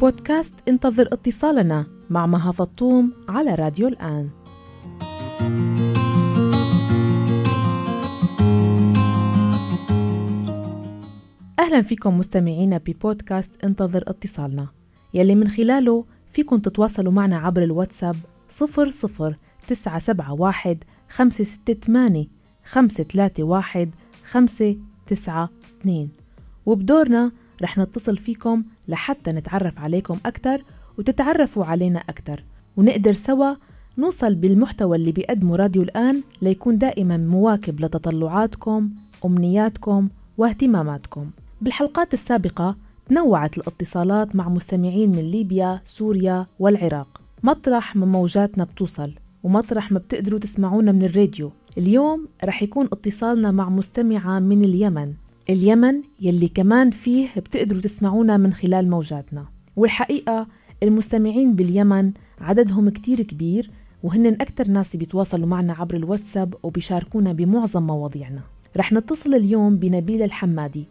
بودكاست انتظر اتصالنا مع مها فطوم على راديو الآن. أهلا فيكم مستمعينا ببودكاست انتظر اتصالنا. يلي من خلاله فيكم تتواصلوا معنا عبر الواتساب 00971 568 531 592 وبدورنا رح نتصل فيكم لحتى نتعرف عليكم أكثر وتتعرفوا علينا أكثر ونقدر سوا نوصل بالمحتوى اللي بيقدمه راديو الآن ليكون دائما مواكب لتطلعاتكم أمنياتكم واهتماماتكم. بالحلقات السابقة تنوعت الاتصالات مع مستمعين من ليبيا، سوريا والعراق. مطرح ما موجاتنا بتوصل ومطرح ما بتقدروا تسمعونا من الراديو. اليوم رح يكون اتصالنا مع مستمعة من اليمن. اليمن يلي كمان فيه بتقدروا تسمعونا من خلال موجاتنا. والحقيقة المستمعين باليمن عددهم كتير كبير وهن أكثر ناس بيتواصلوا معنا عبر الواتساب وبيشاركونا بمعظم مواضيعنا. رح نتصل اليوم بنبيلة الحمادي.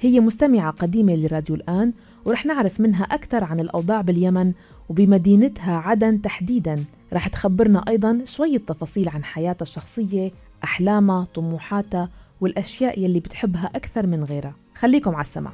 هي مستمعة قديمة لراديو الآن ورح نعرف منها أكثر عن الأوضاع باليمن وبمدينتها عدن تحديدا. رح تخبرنا أيضا شوية تفاصيل عن حياتها الشخصية أحلامها طموحاتها والأشياء يلي بتحبها أكثر من غيرها. خليكم على السمع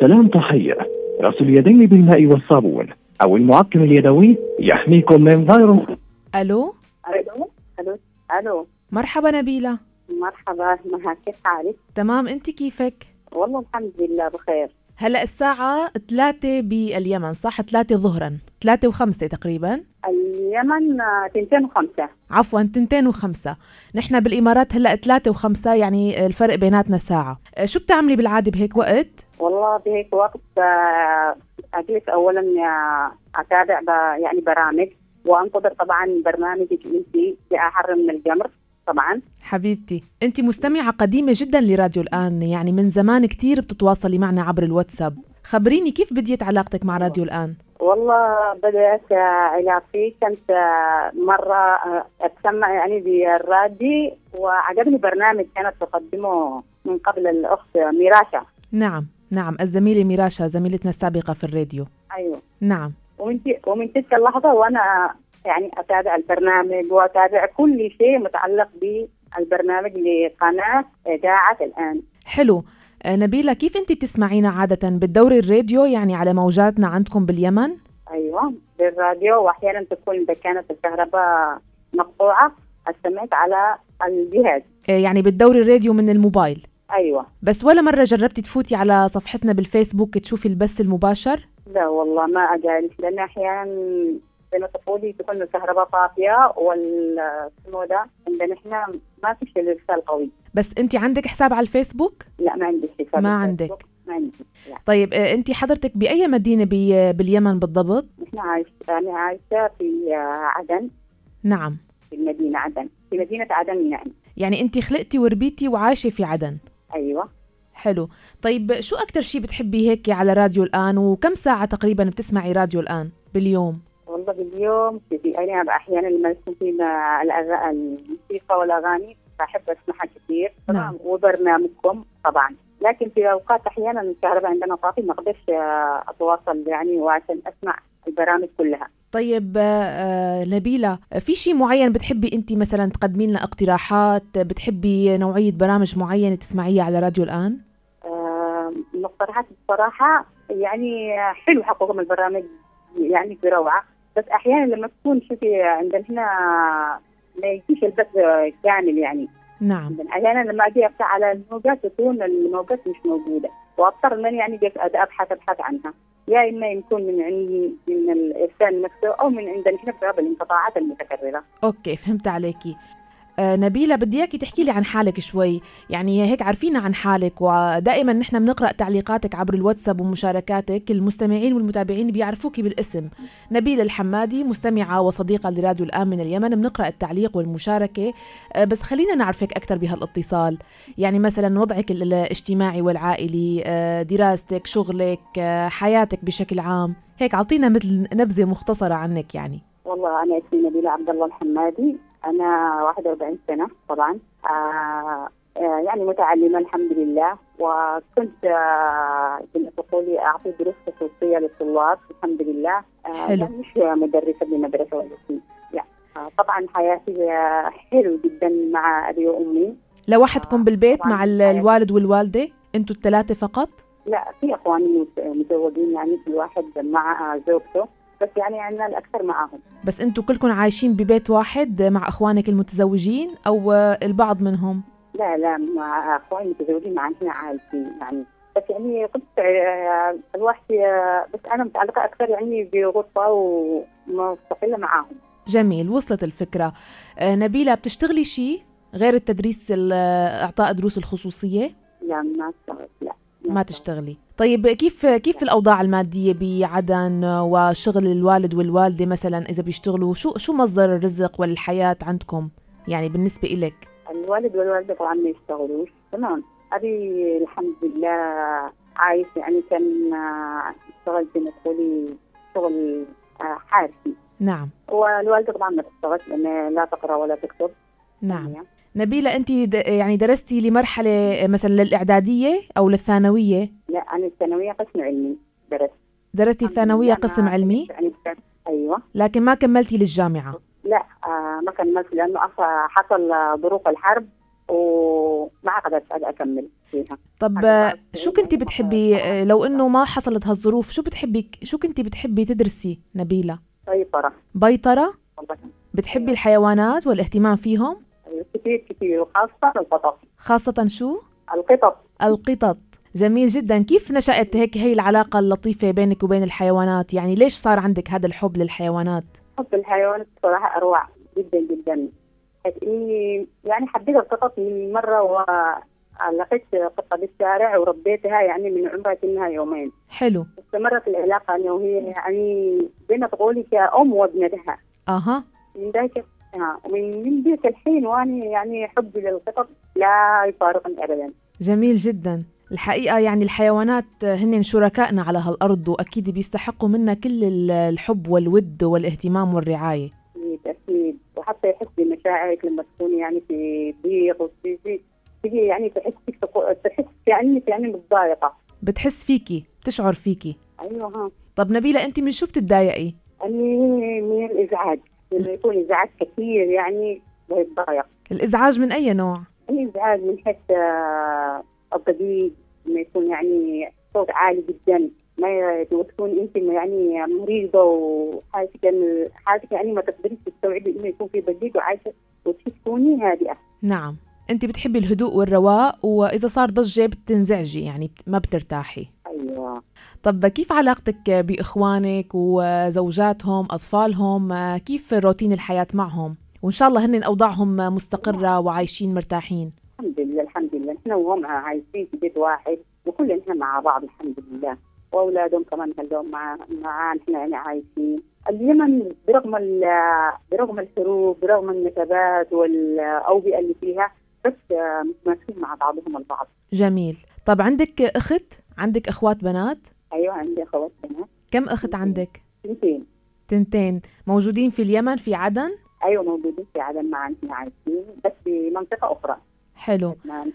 سلام تحية. غسل اليدين بالماء والصابون. أو المعقم اليدوي يحميكم من فيروس ألو؟ ألو؟ ألو؟ ألو؟ مرحبا نبيلة. مرحبا مها كيف حالك؟ تمام أنت كيفك؟ والله الحمد لله بخير. هلا الساعة 3 باليمن صح؟ 3 ظهرا 3 و5 تقريبا. اليمن آه، تنتين وخمسة. عفوا تنتين وخمسة. نحن بالإمارات هلا 3 و5 يعني الفرق بيناتنا ساعة. أه، شو بتعملي بالعادة بهيك وقت؟ والله بهيك وقت آه، أجلس أولا آه، أتابع يعني برامج وأنتظر طبعا برنامجك أنت لأحر من الجمر. طبعا. حبيبتي أنت مستمعة قديمة جدا لراديو الآن يعني من زمان كتير بتتواصلي معنا عبر الواتساب. خبريني كيف بديت علاقتك مع راديو الآن؟ والله بدأت علاقتي كنت مرة أتسمع يعني بالراديو وعجبني برنامج كانت تقدمه من قبل الأخت ميراشا. نعم نعم الزميلة ميراشا زميلتنا السابقة في الراديو. أيوه. نعم. ومن تلك اللحظة وأنا يعني أتابع البرنامج وأتابع كل شيء متعلق بالبرنامج لقناة إذاعة الآن. حلو. آه، نبيلة كيف انت بتسمعينا عادة بالدوري الراديو؟ يعني على موجاتنا عندكم باليمن؟ أيوة بالراديو. وأحيانا تكون إذا كانت الكهرباء مقطوعة أستمعت على الجهاز. آه، يعني بالدوري الراديو من الموبايل. أيوة. بس ولا مرة جربتي تفوتي على صفحتنا بالفيسبوك تشوفي البث المباشر؟ لا والله ما أجالس لأن أحيانا ما تقولي تكون الكهرباء طافية وال اسمه ده؟ عندنا إحنا ما في شيء الإرسال قوي. بس انت عندك حساب على الفيسبوك؟ لا ما عندي حساب ما. عندك. ما عندي لا. طيب آه، انت حضرتك بأي مدينة بي- باليمن بالضبط؟ نحن عايشة أنا عايشة في آه، عدن. نعم. في المدينة عدن. في مدينة عدن يعني. يعني انت خلقتي وربيتي وعايشة في عدن. أيوة. حلو. طيب شو أكتر شيء بتحبي هيك على راديو الآن؟ وكم ساعة تقريبا بتسمعي راديو الآن؟ باليوم. والله باليوم في أنا أحيانا لما يكون في ما- الأغ- الموسيقى والأغاني بحب أسمعها كثير. نعم. وبرنامجكم طبعا. لكن في أوقات أحيانا الكهرباء عندنا طافي ما أقدرش آه، أتواصل يعني وعشان أسمع البرامج كلها. طيب آه، آه، نبيلة في شيء معين بتحبي انت مثلا تقدمي لنا اقتراحات؟ بتحبي نوعية برامج معينة تسمعيها على راديو الآن؟ المقترحات بصراحة يعني حلو حقكم البرامج يعني بروعة. بس أحيانا لما تكون شوفي عندنا هنا ما يجيش البث كامل يعني. نعم. عندنا أحيانا لما أجي أفتح على الموجات تكون الموجات مش موجودة. وأضطر إنني يعني جيت أبحث أبحث عنها. يا إما يكون من عند من الإرسال نفسه أو من عندنا هنا بسبب الانقطاعات المتكررة. أوكي فهمت عليكي. آه، نبيلة بدي إياكي تحكي لي عن حالك شوي. يعني هيك عارفينا عن حالك ودائما نحن بنقرأ تعليقاتك عبر الواتساب ومشاركاتك. المستمعين والمتابعين بيعرفوكي بالاسم. نبيلة الحمادي مستمعة وصديقة لراديو الآن من اليمن بنقرأ التعليق والمشاركة. آه، بس خلينا نعرفك أكثر بهالاتصال. يعني مثلا وضعك ال- الاجتماعي والعائلي آه، دراستك شغلك حياتك بشكل عام. هيك أعطينا مثل نبذة مختصرة عنك يعني. والله أنا اسمي نبيلة عبد الله الحمادي. أنا 41 سنة طبعا. آه آه، يعني متعلمة الحمد لله. وكنت آه، تقولي أعطي دروس خصوصية للطلاب. الحمد لله. آه، حلو. يعني مش مدرسة بمدرسة ولا شيء. يعني آه، طبعا حياتي حلو جدا مع أبي وأمي. لوحدكم بالبيت مع. الوالد والوالدة أنتوا الثلاثة فقط؟ لا في إخواني مت- متزوجين يعني كل واحد مع زوجته. بس يعني عندنا الأكثر معاهم. بس أنتوا كلكم عايشين ببيت واحد مع إخوانك المتزوجين أو البعض منهم؟ لا لا مع إخواني متزوجين مع عندنا عايشين يعني. بس يعني كنت آه، الواحد آه، بس أنا متعلقة أكثر يعني بغرفة ومستقلة معاهم. جميل وصلت الفكرة. آه، نبيلة بتشتغلي شيء غير التدريس ال- أعطاء دروس الخصوصية؟ لا ما اشتغلت لا. ما تشتغلي. طيب كيف كيف الأوضاع المادية بعدن وشغل الوالد والوالدة مثلا إذا بيشتغلوا؟ شو شو مصدر الرزق والحياة عندكم؟ يعني بالنسبة إلك. الوالد والوالدة طبعا ما يشتغلوش. تمام. ابي الحمد لله عايش يعني كان يشتغل زي ما تقولي شغل حارسي. نعم. والوالدة طبعا ما تشتغلش لأن لا تقرأ ولا تكتب. نعم. يعني نبيلة أنت يعني درستي لمرحلة مثلا للإعدادية أو للثانوية؟ لا أنا الثانوية قسم علمي درست. درستي الثانوية قسم علمي؟ أيوه. لكن ما كملتي للجامعة؟ لا آه ما كملت لأنه أصلا حصل آه، ظروف الحرب وما قدرت أكمل فيها. طب أنا آه، شو كنتي بتحبي آه، لو إنه ما حصلت هالظروف شو بتحبي شو كنتي بتحبي تدرسي نبيلة؟ سيطره بيطرة؟ والله. بتحبي الحيوانات والاهتمام فيهم؟ كثير كثير وخاصة القطط. خاصة شو؟ القطط. القطط. جميل جدا. كيف نشأت هيك هي العلاقة اللطيفة بينك وبين الحيوانات؟ يعني ليش صار عندك هذا الحب للحيوانات؟ حب الحيوانات بصراحة أروع جدا جدا. حيث اني يعني حبيت القطط من مرة ولقيت قطة بالشارع وربيتها يعني من عمرها كانها يومين. حلو. استمرت العلاقة أنا وهي يعني ما تقولي كأم وابنتها. أها. من ذاك من ذاك الحين وأنا يعني حبي للقطط لا يفارقني ابدا. جميل جدا. الحقيقة يعني الحيوانات هن شركائنا على هالأرض وأكيد بيستحقوا منا كل ال- الحب والود والاهتمام والرعاية. أكيد أكيد وحتى يحس بمشاعرك لما تكون يعني في ضيق وتجي تجي يعني تحسك تقو- تحس كأنك يعني متضايقة. بتحس فيكي بتشعر فيكي. أيوه ها. طب نبيلة أنت من شو بتتضايقي؟ أني من الإزعاج. لما يكون إزعاج كثير يعني بتضايق الإزعاج من أي نوع؟ الازعاج من حيث آه، الضجيج لما يكون يعني صوت عالي جدا ما وتكون أنت يعني مريضة وحالتك يعني حالتك يعني ما تقدريش تستوعبي إنه يكون في ضجيج وعايشة وتكوني هادئه نعم. أنت بتحبي الهدوء والرواء وإذا صار ضجة بتنزعجي يعني ما بترتاحي. أيوه طب كيف علاقتك بإخوانك وزوجاتهم أطفالهم؟ كيف روتين الحياة معهم؟ وإن شاء الله هن أوضاعهم مستقرة وعايشين مرتاحين. الحمد لله الحمد لله. إحنا وهم عايشين في بيت واحد وكلنا مع بعض الحمد لله. وأولادهم كمان خلوهم مع معانا إحنا يعني عايشين. اليمن برغم ال- برغم الحروب برغم النكبات والأوبئة اللي فيها بس متماسكين مع بعضهم البعض. جميل. طب عندك أخت؟ عندك أخوات بنات؟ أيوه عندي أخوات بنات. كم أخت عندك؟ اثنتين تنتين. موجودين في اليمن في عدن؟ أيوه موجودين في عدن معنا إحنا عايشين بس في منطقة أخرى. حلو. ما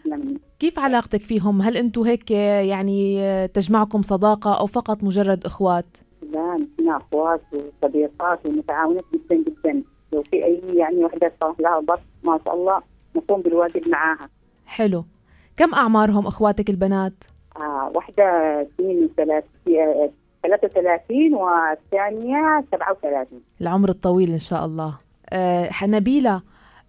كيف علاقتك فيهم؟ هل أنتوا هيك يعني تجمعكم صداقة أو فقط مجرد إخوات؟ لا نحن أخوات وصديقات ومتعاونات جدا جدا. لو في أي يعني وحدة صار لها ضغط ما شاء الله نقوم بالواجب معاها. حلو. كم أعمارهم أخواتك البنات؟ آه سنين ثلاث 33 والثانية 37 العمر الطويل إن شاء الله. أه نبيلة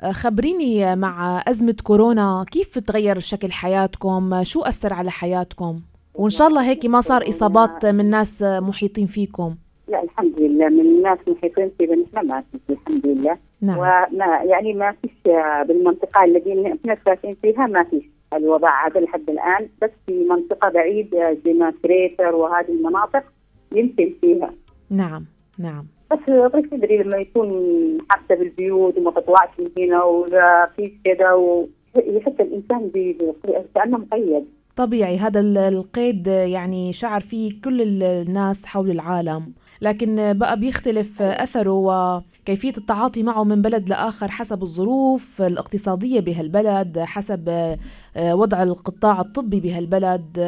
آه، خبريني مع أزمة كورونا. كيف تغير شكل حياتكم؟ شو أثر على حياتكم؟ وإن شاء الله هيك ما صار إصابات من ناس محيطين فيكم. لا الحمد لله. من الناس محيطين في نحن ما فيش الحمد لله. نعم. وما يعني ما فيش آه، بالمنطقة اللي إحنا ساكنين فيها ما فيش. الوباء هذا لحد الآن بس في منطقة بعيده زي ما كريتر وهذه المناطق يمكن فيها. نعم نعم. بس بس تدري لما يكون حتى بالبيوت وما تطلعش من هنا ولا في كذا ويحس الإنسان كأنه مقيد. طبيعي هذا ال- القيد يعني شعر فيه كل ال- الناس حول العالم. لكن بقى بيختلف أثره كيفية التعاطي معه من بلد لآخر حسب الظروف الاقتصادية بهالبلد حسب آه، وضع القطاع الطبي بهالبلد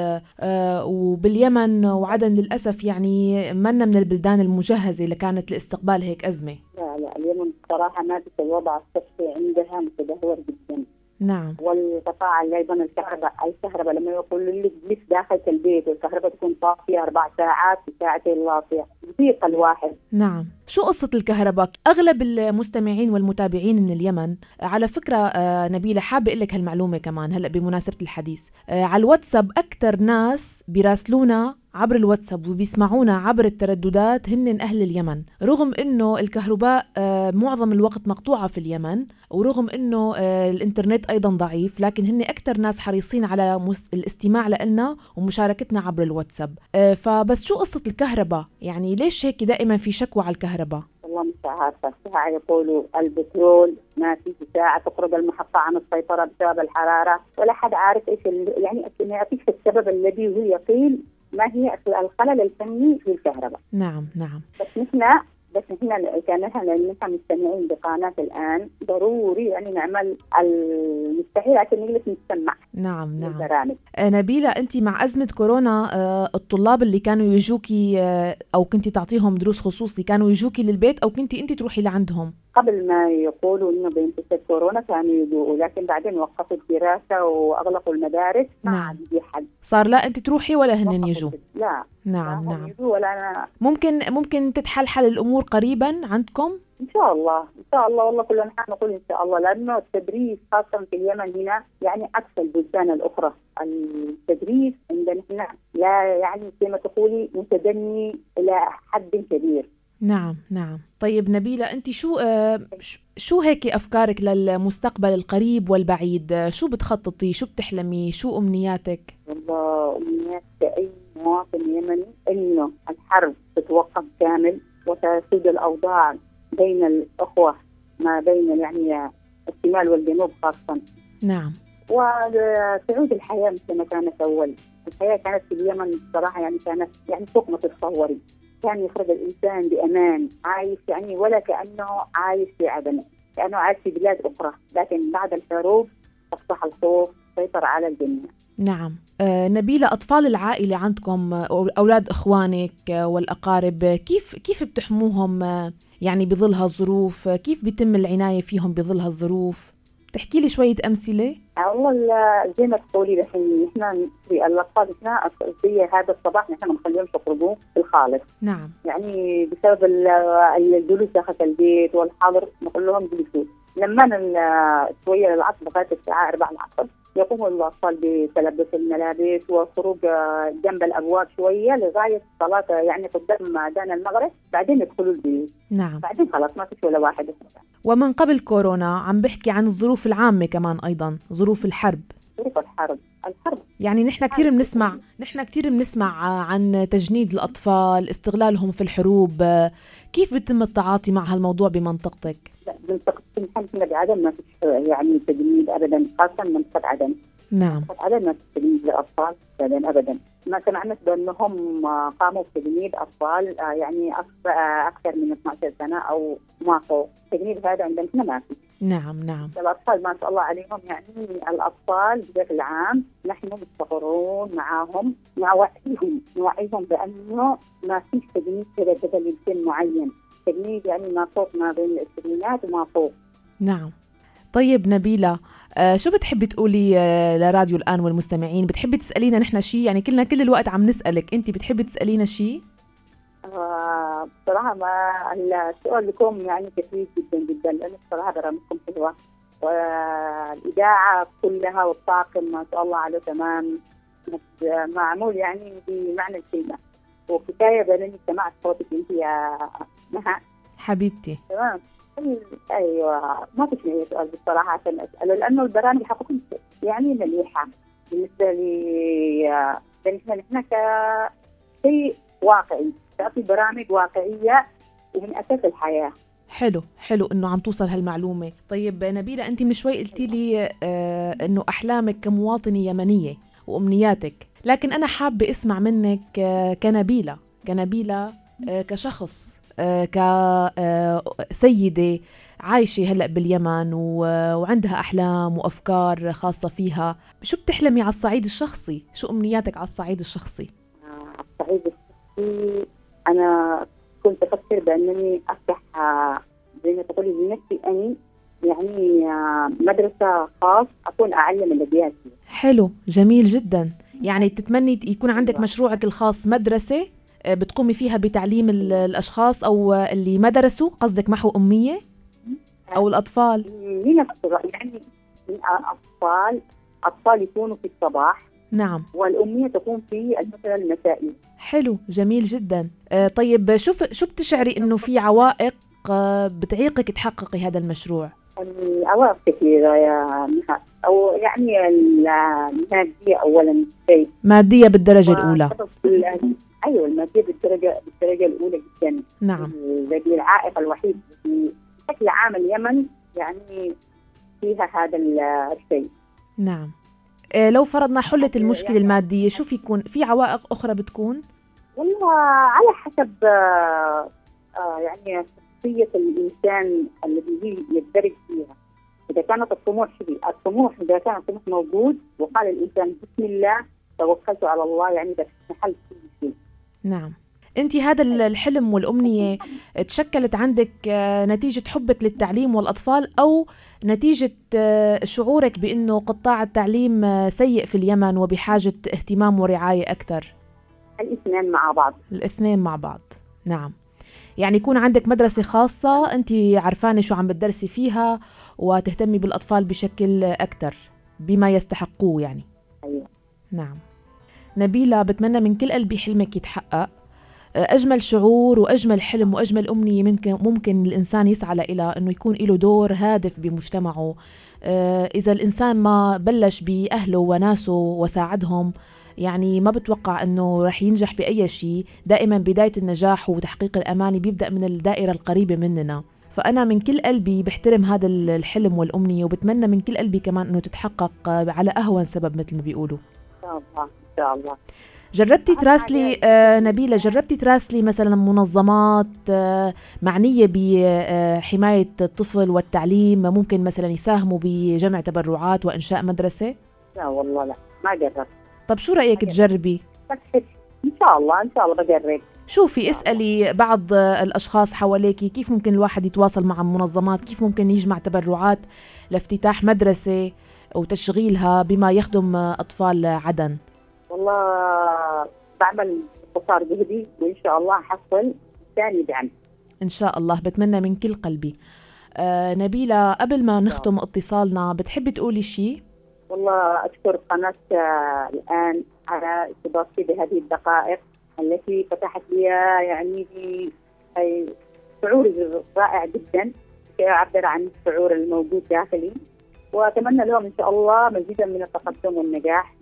آه، وباليمن وعدن للأسف يعني منا من البلدان المجهزة اللي كانت لاستقبال هيك أزمة. لا لا اليمن بصراحة ما الوضع الصحي عندها متدهور جدا. نعم. والقطاع أيضا الكهرباء الكهرباء لما يقول لك جلس داخل البيت والكهرباء تكون طافية أربع ساعات ساعتين لاطيه يضيق الواحد. نعم. شو قصة الكهرباء؟ أغلب المستمعين والمتابعين من اليمن على فكرة آه، نبيلة حابة أقول لك هالمعلومة كمان هلأ بمناسبة الحديث. آه، على الواتساب أكثر ناس بيراسلونا عبر الواتساب وبيسمعونا عبر الترددات هن أهل اليمن. رغم أنه الكهرباء آه، معظم الوقت مقطوعة في اليمن ورغم أنه آه، الإنترنت أيضا ضعيف لكن هن أكثر ناس حريصين على الاستماع لنا ومشاركتنا عبر الواتساب. آه، فبس شو قصة الكهرباء؟ يعني ليش هيك دائما في شكوى على الكهرباء؟ والله مش عارفة. ساعة يقولوا البترول ما في ساعة تخرج المحطة عن السيطرة بسبب الحرارة. ولا حد عارف إيش يعني ما يعطيك السبب الذي هو يقين ما هي الخلل الفني في الكهرباء. نعم نعم. بس نحن بس إحنا كان إحنا نحن مستمعين بقناة الآن ضروري يعني نعمل المستحيل عشان نجلس نستمع نعم نعم. البرامج. آه نبيلة أنت مع أزمة كورونا آه الطلاب اللي كانوا يجوكي آه أو كنتي تعطيهم دروس خصوصي كانوا يجوكي للبيت أو كنتي أنت تروحي لعندهم؟ قبل ما يقولوا إنه بينتشر كورونا كانوا يجوا لكن بعدين وقفوا الدراسة وأغلقوا المدارس ما نعم. عاد حد. صار لا أنت تروحي ولا هن يجوا. لا. نعم لا نعم. يجوا ولا أنا. ممكن ممكن تتحلحل الأمور قريبا عندكم؟ إن شاء الله إن شاء الله والله كلنا نقول إن شاء الله لأنه التدريس خاصة في اليمن هنا يعني عكس البلدان الأخرى. التدريس عندنا هنا لا يعني كما تقولي متدني إلى حد كبير. نعم نعم. طيب نبيلة أنت شو آه شو هيك أفكارك للمستقبل القريب والبعيد؟ آه، شو بتخططي؟ شو بتحلمي؟ شو أمنياتك؟ والله أمنيات أي مواطن يمني إنه الحرب تتوقف كامل وتسود الأوضاع بين الأخوة ما بين يعني الشمال والجنوب خاصة نعم. وتعود الحياة مثل ما كانت أول. الحياة كانت في اليمن بصراحة يعني كانت يعني فوق ما تتصوري. كان يخرج الإنسان بأمان عايش يعني ولا كأنه عايش في عدن كأنه عايش في بلاد أخرى. لكن بعد الحروب أصبح الخوف سيطر على الجميع. نعم. آه نبيلة أطفال العائلة عندكم أولاد إخوانك والأقارب كيف كيف بتحموهم؟ يعني بظل هالظروف كيف بيتم العناية فيهم بظل هالظروف؟ تحكي لي شوية أمثلة؟ والله زي ما تقولي الحين نحن في الأطفال إحنا في هذا الصباح نحن ما نخليهمش يخرجوا في الخالص. نعم. يعني بسبب الجلوس داخل البيت والحظر نقول لهم جلسوا. لما شوية العصر لغاية الساعة 4 العصر يقوم الأطفال بتلبس الملابس والخروج جنب الأبواب شوية لغاية صلاة يعني قدام اذان المغرب بعدين يدخلوا البيت. نعم. بعدين خلاص ما فيش ولا واحد. ومن قبل كورونا عم بحكي عن الظروف العامة كمان أيضا ظروف الحرب. ظروف الحرب. الحرب. يعني نحن كثير بنسمع نحن كثير بنسمع عن تجنيد الأطفال استغلالهم في الحروب. كيف بيتم التعاطي مع هالموضوع بمنطقتك؟ لا بمنطقة نحن بعدم ما فيش يعني تجنيد أبدا خاصة منطقة عدن نعم. منطقة عدن ما فيش تجنيد للأطفال أبدا أبدا. ما سمعنا بأنهم قاموا بتجنيد أطفال آه، يعني أكثر من 12 سنة أو ما فوق. التجنيد هذا عندنا ما في. نعم نعم. الأطفال ما شاء الله عليهم يعني الأطفال بشكل عام نحن مستقرون معاهم نوعيهم نوعيهم بأنه ما فيش تجنيد كذا كذا لسن معين. تجنيد يعني ما فوق ما بين العشرينات وما فوق. نعم. طيب نبيلة آه شو بتحبي تقولي آه لراديو الآن والمستمعين؟ بتحبي تسألينا نحن شيء يعني كلنا كل الوقت عم نسألك أنت بتحبي تسألينا شيء آه بصراحة ما السؤال لكم يعني كثير جدا جدا لأنه بصراحة برامجكم حلوة. والإذاعة كلها والطاقم ما شاء الله عليه تمام. معمول يعني بمعنى الكلمة. وكفاية بأنني سمعت صوتك أنت يا مها حبيبتي. تمام. أيوه. ما فيش اي سؤال بصراحة عشان أسأله لأنه البرامج حقكم يعني مليحة. بالنسبة لي بالنسبة لنا كشيء واقعي تعطي برامج واقعية ومن أساس الحياة. حلو حلو إنه عم توصل هالمعلومة. طيب نبيلة أنت من شوي قلتي لي آه إنه أحلامك كمواطنة يمنية وأمنياتك. لكن أنا حابة أسمع منك آه كنبيلة. كنبيلة آه كشخص. كسيدة عايشة هلأ باليمن وعندها أحلام وأفكار خاصة فيها. شو بتحلمي على الصعيد الشخصي؟ شو أمنياتك على الصعيد الشخصي؟ على الصعيد الشخصي أنا كنت أفكر بأنني أفتح زي ما تقولي لنفسي أني يعني مدرسة خاص أكون أعلم الأبيات حلو جميل جدا. يعني تتمني يكون عندك مشروعك الخاص مدرسة؟ آه، بتقومي فيها بتعليم الأشخاص أو اللي ما درسوا قصدك محو أمية أو الأطفال؟ من يعني أطفال أطفال يكونوا في الصباح نعم. والأمية تكون في الفترة المسائية حلو جميل جدا. آه طيب شوف شو بتشعري إنه في عوائق آه بتعيقك تحققي هذا المشروع؟ العوائق كثيرة يا مها. أو يعني المادية أولا شيء. مادية بالدرجة الأولى. أيوة المادية بالدرجة بالدرجة الأولى جدا. نعم. العائق الوحيد بشكل عام اليمن يعني فيها هذا الشيء. نعم. إيه لو فرضنا حلت المشكلة يعني المادية شو في يكون في عوائق أخرى بتكون؟ والله على حسب آه آه يعني شخصية الإنسان الذي يدرج فيها. إذا كانت الطموح شديد الطموح إذا كان الطموح موجود وقال الإنسان بسم الله توكلت على الله يعني بس محل كل شيء. نعم. انت هذا الحلم والأمنية تشكلت عندك آه، نتيجة حبك للتعليم والأطفال أو نتيجة آه، شعورك بأنه قطاع التعليم آه، سيء في اليمن وبحاجة اهتمام ورعاية أكثر؟ الاثنين مع بعض. الاثنين مع بعض. نعم. يعني يكون عندك مدرسة خاصة أنت عرفانة شو عم بتدرسي فيها وتهتمي بالأطفال بشكل أكثر بما يستحقوه يعني. أيوة. نعم. نبيلة بتمنى من كل قلبي حلمك يتحقق. أجمل شعور وأجمل حلم وأجمل أمنية ممكن ممكن الإنسان يسعى لها إنه يكون له دور هادف بمجتمعه. آه، إذا الإنسان ما بلش بأهله وناسه وساعدهم يعني ما بتوقع إنه رح ينجح بأي شيء دائما بداية النجاح وتحقيق الاماني بيبدأ من الدائرة القريبة مننا. فأنا من كل قلبي بحترم هذا الحلم والأمنية وبتمنى من كل قلبي كمان إنه تتحقق على أهون سبب مثل ما بيقولوا. شاء الله. جربتي تراسلي آه نبيلة جربتي تراسلي مثلا منظمات آه معنية بحماية الطفل والتعليم ممكن مثلا يساهموا بجمع تبرعات وإنشاء مدرسة؟ لا والله لا ما جربت. طب شو رأيك تجربي؟ إن شاء الله إن شاء الله بجرب. شوفي اسألي بعض الأشخاص حواليك كيف ممكن الواحد يتواصل مع منظمات كيف ممكن يجمع تبرعات لافتتاح مدرسة وتشغيلها بما يخدم أطفال عدن؟ والله بعمل قصار جهدي وإن شاء الله حصل ثاني دعم إن شاء الله بتمنى من كل قلبي. آه نبيلة قبل ما نختم اتصالنا بتحبي تقولي شيء؟ والله أشكر قناة الآن على استضافتي بهذه الدقائق التي فتحت لي يعني شعور رائع جدا. يعبر عن الشعور الموجود داخلي. وأتمنى لهم إن شاء الله مزيدا من التقدم والنجاح.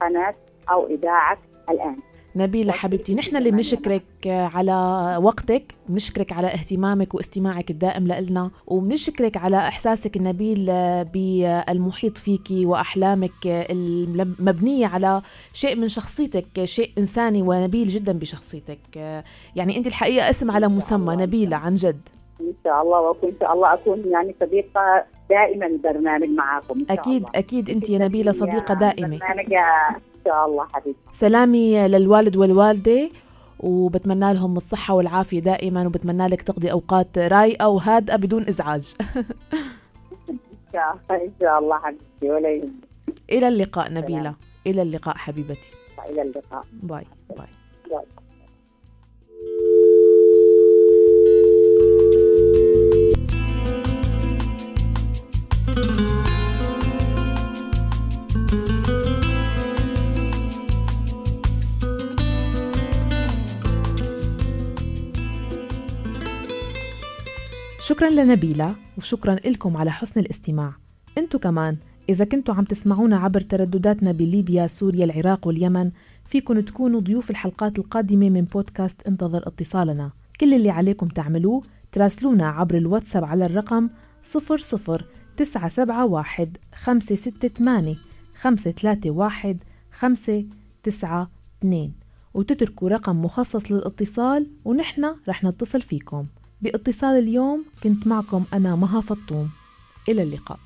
قناة أو إذاعة الآن. نبيلة حبيبتي نحن اللي بنشكرك على وقتك بنشكرك على اهتمامك واستماعك الدائم لنا وبنشكرك على إحساسك النبيل بالمحيط فيك وأحلامك المبنية على شيء من شخصيتك شيء إنساني ونبيل جدا بشخصيتك. يعني أنت الحقيقة اسم على مسمى نبيلة عن جد. إن شاء الله إن شاء الله أكون يعني صديقة دائما البرنامج معاكم إن شاء أكيد الله. أكيد أنت يا نبيلة صديقة دائمة. برنامج إن شاء الله حبيبتي. سلامي للوالد والوالدة وبتمنى لهم الصحة والعافية دائما وبتمنى لك تقضي أوقات رايقة وهادئة بدون إزعاج. إن شاء الله حبيبتي ولا يهمك. إلى اللقاء نبيلة. إلى اللقاء حبيبتي. إلى اللقاء. باي باي, bye. شكرا لنبيلة وشكرا لكم على حسن الاستماع. إنتو كمان إذا كنتوا عم تسمعونا عبر تردداتنا بليبيا سوريا العراق واليمن فيكن تكونوا ضيوف الحلقات القادمة من بودكاست إنتظر اتصالنا. كل اللي عليكم تعملوه تراسلونا عبر الواتساب على الرقم 00971 568 531 592 وتتركوا رقم مخصص للاتصال ونحن رح نتصل فيكم. باتصال اليوم كنت معكم أنا مها فطوم. إلى اللقاء.